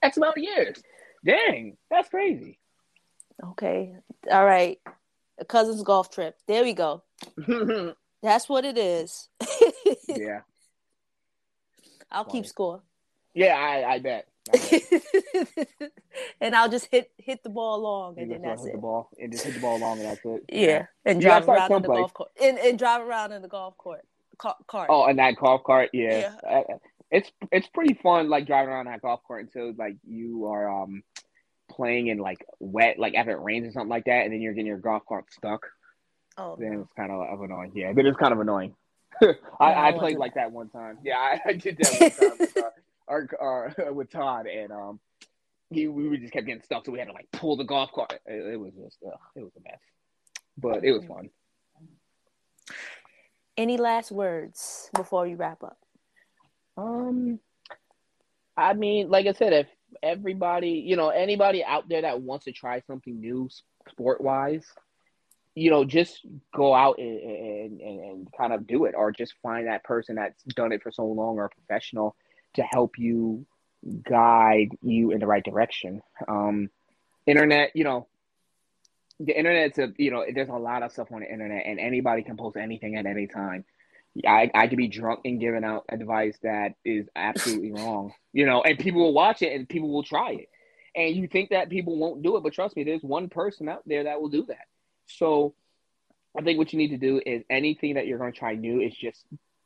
X amount of years. Dang, that's crazy. Okay. All right. A cousin's golf trip. There we go. That's what it is. yeah. I'll Funny. keep score. Yeah, I, I bet. I bet. and I'll just hit hit the ball long, and then that's hit it. The ball and just hit the ball long, and that's it. Yeah, yeah. and drive around in the golf court, and, and drive around in the golf court cart. Oh, and that golf cart, yeah. yeah. Uh, it's it's pretty fun, like driving around that golf cart until like you are um playing in like wet, like if it rains or something like that, and then you're getting your golf cart stuck. Oh, then no. it's kind of, of annoying. Yeah, then it's kind of annoying. I, I, I played like that one time. Yeah, I, I did that one time with, uh, our, our, with Todd, and um, he we just kept getting stuck, so we had to like pull the golf cart. It, it was just, uh, it was a mess, but it was fun. Any last words before you wrap up? Um, I mean, like I said, if everybody, you know, anybody out there that wants to try something new sport wise, you know, just go out and, and, and, kind of do it, or just find that person that's done it for so long or a professional to help you guide you in the right direction. Um, internet, you know, the internet's a, you know, there's a lot of stuff on the internet, and anybody can post anything at any time. I, I could be drunk and giving out advice that is absolutely wrong, you know, and people will watch it and people will try it. And you think that people won't do it, but trust me, there's one person out there that will do that. So I think what you need to do is anything that you're going to try new is just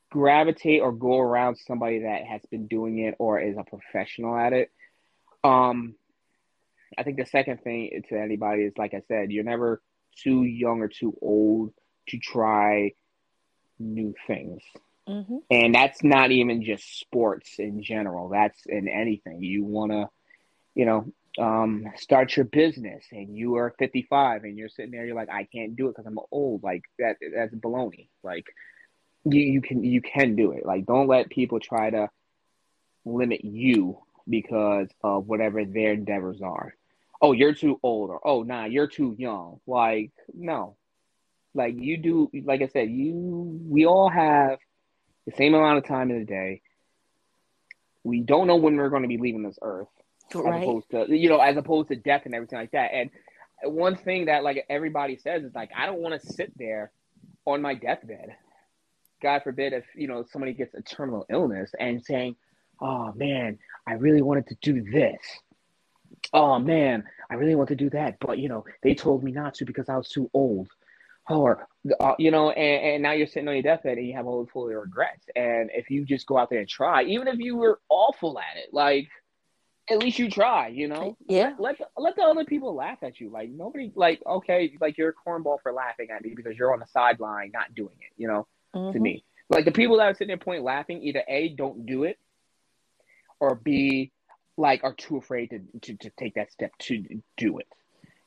gravitate or go around somebody that has been doing it or is a professional at it. Um, I think the second thing to anybody is like I said, you're never too young or too old to try new things. Mm-hmm. And that's not even just sports in general. That's in anything. You want to, you know, um, start your business and you are 55 and you're sitting there, you're like, I can't do it because I'm old. Like that, that's baloney. Like you, you can, you can do it. Like, don't let people try to limit you because of whatever their endeavors are. Oh, you're too old or, oh, nah, you're too young. Like, no, like you do, like I said, you we all have the same amount of time in the day. We don't know when we're going to be leaving this earth, right. as opposed to you know as opposed to death and everything like that. And one thing that like everybody says is like I don't want to sit there on my deathbed. God forbid if you know somebody gets a terminal illness and saying, "Oh man, I really wanted to do this." Oh man, I really want to do that, but you know they told me not to because I was too old. Or uh, you know, and, and now you're sitting on your deathbed and you have all full of regrets. And if you just go out there and try, even if you were awful at it, like at least you try, you know. Yeah. Let the, let the other people laugh at you. Like nobody, like okay, like you're a cornball for laughing at me because you're on the sideline not doing it. You know, Mhm. to me, like the people that are sitting there point laughing, either a don't do it, or b like are too afraid to to, to take that step to do it.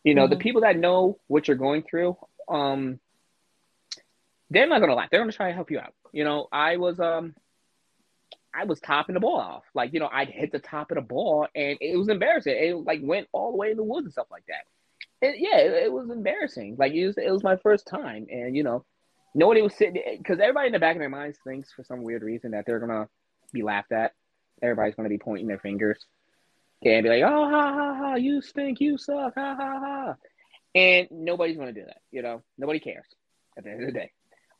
You know, the Mhm. people that know what you're going through, um, they're not gonna laugh. They're gonna try to help you out. You know, I was um. I was topping the ball off. Like, you know, I'd hit the top of the ball and it was embarrassing. It like went all the way in the woods and stuff like that. It, yeah, it, it was embarrassing. Like it was, it was my first time. And, you know, nobody was sitting because everybody in the back of their minds thinks for some weird reason that they're gonna be laughed at. Everybody's gonna be pointing their fingers and be like, "Oh, ha ha ha! You stink! You suck! Ha ha ha!" And nobody's gonna do that. You know, nobody cares at the end of the day.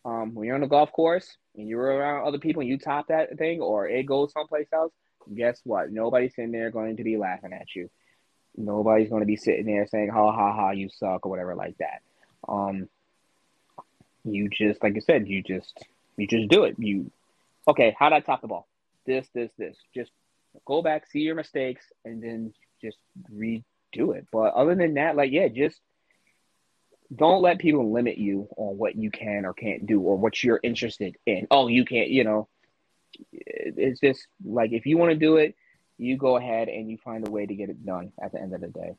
Um, when you're on the golf course and you're around other people and you top that thing, or it goes someplace else, guess what? Nobody's sitting there going to be laughing at you. Nobody's going to be sitting there saying, "Ha ha ha! You suck" or whatever like that. Um, you just like I said, you just you just do it. You okay? How did I top the ball? This, this, this. Just go back, see your mistakes, and then just redo it. But other than that, like yeah, just don't let people limit you on what you can or can't do or what you're interested in. Oh, you can't, you know. It's just like if you want to do it, you go ahead and you find a way to get it done at the end of the day.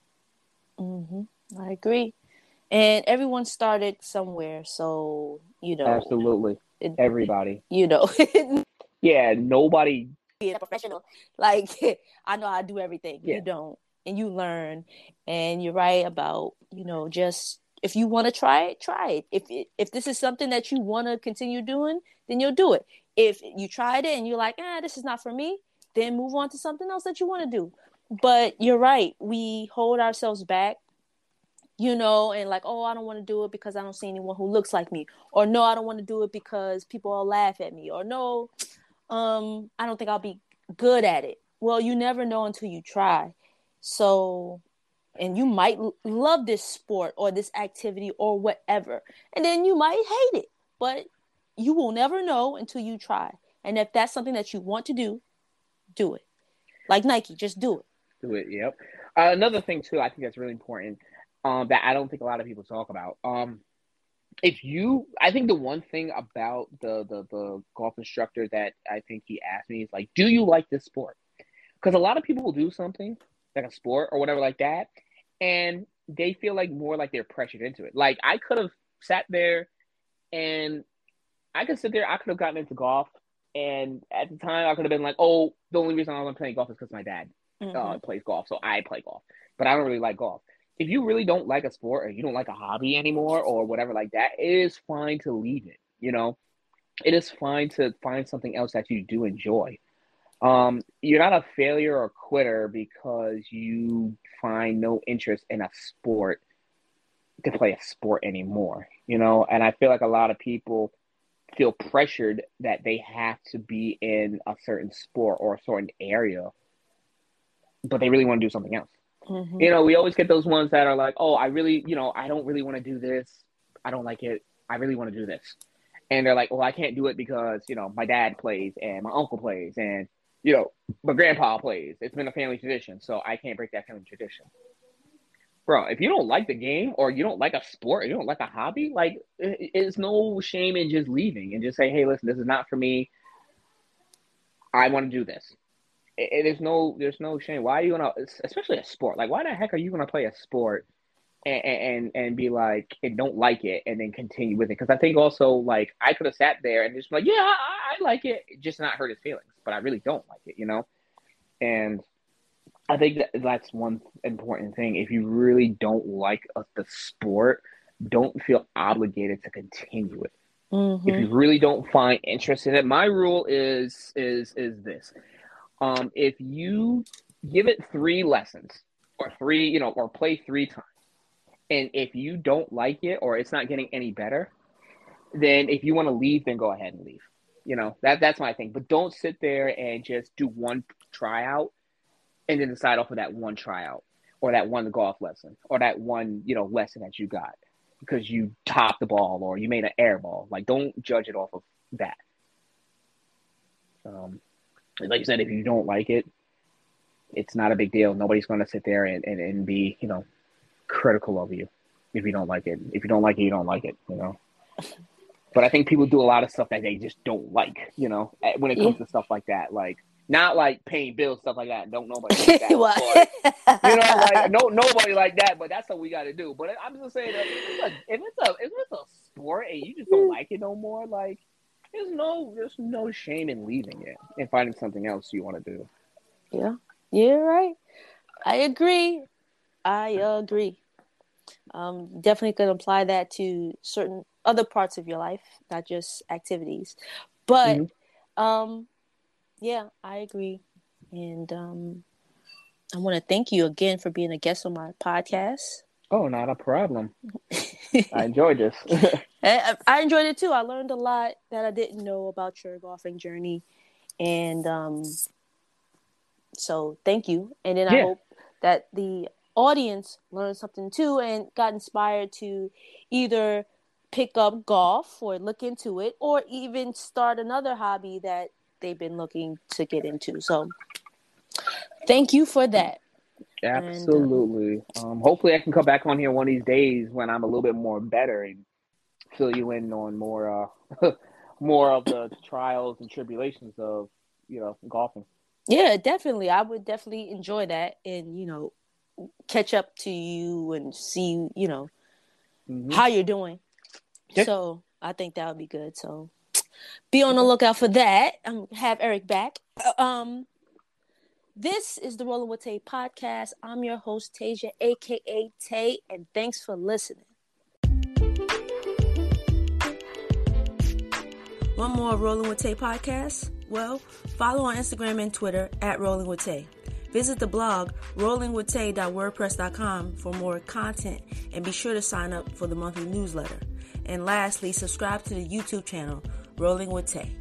hmm I agree. And everyone started somewhere, so you know, Absolutely. it- Everybody. you know, Yeah, nobody being a professional. Like I know I do everything. Yeah. You don't, and you learn. And you're right about you know just if you want to try it, try it. If if this is something that you want to continue doing, then you'll do it. If you tried it and you're like, ah, this is not for me, then move on to something else that you want to do. But you're right. We hold ourselves back you know, and like, oh, I don't want to do it because I don't see anyone who looks like me, or no, I don't want to do it because people will laugh at me, or no, um, I don't think I'll be good at it. Well, you never know until you try. So, and you might l- love this sport or this activity or whatever, and then you might hate it, but you will never know until you try. And if that's something that you want to do, do it. Like Nike, just do it. do it. Yep. Uh, another thing too, I think that's really important. Um, that I don't think a lot of people talk about. Um, if you, I think the one thing about the the the golf instructor that I think he asked me is like, do you like this sport? Because a lot of people will do something like a sport or whatever like that, and they feel like more like they're pressured into it. Like I could have sat there and I could sit there, I could have gotten into golf, and at the time I could have been like, oh, the only reason I'm playing golf is because my dad Mhm. uh, plays golf, so I play golf. But I don't really like golf. If you really don't like a sport or you don't like a hobby anymore or whatever like that, it is fine to leave it. You know, it is fine to find something else that you do enjoy. Um, you're not a failure or quitter because you find no interest in a sport to play a sport anymore. You know, and I feel like a lot of people feel pressured that they have to be in a certain sport or a certain area but they really want to do something else. Mhm. You know, we always get those ones that are like, "Oh, I really, you know, I don't really want to do this. I don't like it. I really want to do this." And they're like, "Well, I can't do it because, you know, my dad plays and my uncle plays and, you know, but grandpa plays. It's been a family tradition, so I can't break that family tradition." Bro, if you don't like the game or you don't like a sport, or you don't like a hobby, like it's no shame in just leaving and just say, "Hey, listen, this is not for me. I want to do this." it, it- there's no there's no shame. Why are you gonna, especially a sport? Like, why the heck are you gonna play a sport and and and be like and don't like it and then continue with it? Because I think also like I could have sat there and just like, yeah, I, I like it, just not hurt his feelings, but I really don't like it, you know. And I think that that's one important thing. If you really don't like a, the sport, don't feel obligated to continue it Mhm. if you really don't find interest in it my rule is is is this um if you give it three lessons or three, you know, or play three times. And if you don't like it or it's not getting any better, then if you want to leave, then go ahead and leave. You know, that that's my thing. But don't sit there and just do one tryout and then decide off of that one tryout or that one golf lesson or that one, you know, lesson that you got because you topped the ball or you made an air ball. Like don't judge it off of that. Um, like you said, if you don't like it, it's not a big deal. Nobody's going to sit there and, and, and be, you know, critical of you if you don't like it. If you don't like it, you don't like it, you know. But I think people do a lot of stuff that they just don't like, you know, eh, when it comes yeah. to stuff like that. Like not like paying bills, stuff like that. Don't nobody like that. you know, like no nobody like that. But that's what we got to do. But I'm just saying that if it's a if it's a sport and you just don't hmm. like it no more, like there's no there's no shame in leaving it and finding something else you want to do. Yeah, you're right. I agree. I agree. Um, definitely could apply that to certain other parts of your life, not just activities. But mm-hmm. um, yeah, I agree. And um, I want to thank you again for being a guest on my podcast. Oh, not a problem. I enjoyed this. I, I, enjoyed it too. I learned a lot that I didn't know about your golfing journey, and um, so thank you. And then yeah. I hope that the audience learned something too and got inspired to either pick up golf or look into it, or even start another hobby that they've been looking to get into. So, thank you for that. Absolutely. And, uh, um, hopefully, I can come back on here one of these days when I'm a little bit more better and fill you in on more, uh, more of the trials and tribulations of you know golfing. Yeah, definitely. I would definitely enjoy that, and you know, catch up to you and see you know mm-hmm. how you're doing. Yep. So I think that would be good. So be on the lookout for that. Um, have Eric back. Uh, um, this is the Rolling with Tay podcast. I'm your host, Tasia, aka Tay, and thanks for listening. One more Rolling with Tay podcast? Well, follow on Instagram and Twitter at Rolling with Tay. Visit the blog rollingwithtay.wordpress.com for more content and be sure to sign up for the monthly newsletter. And lastly, subscribe to the YouTube channel Rolling with Tay.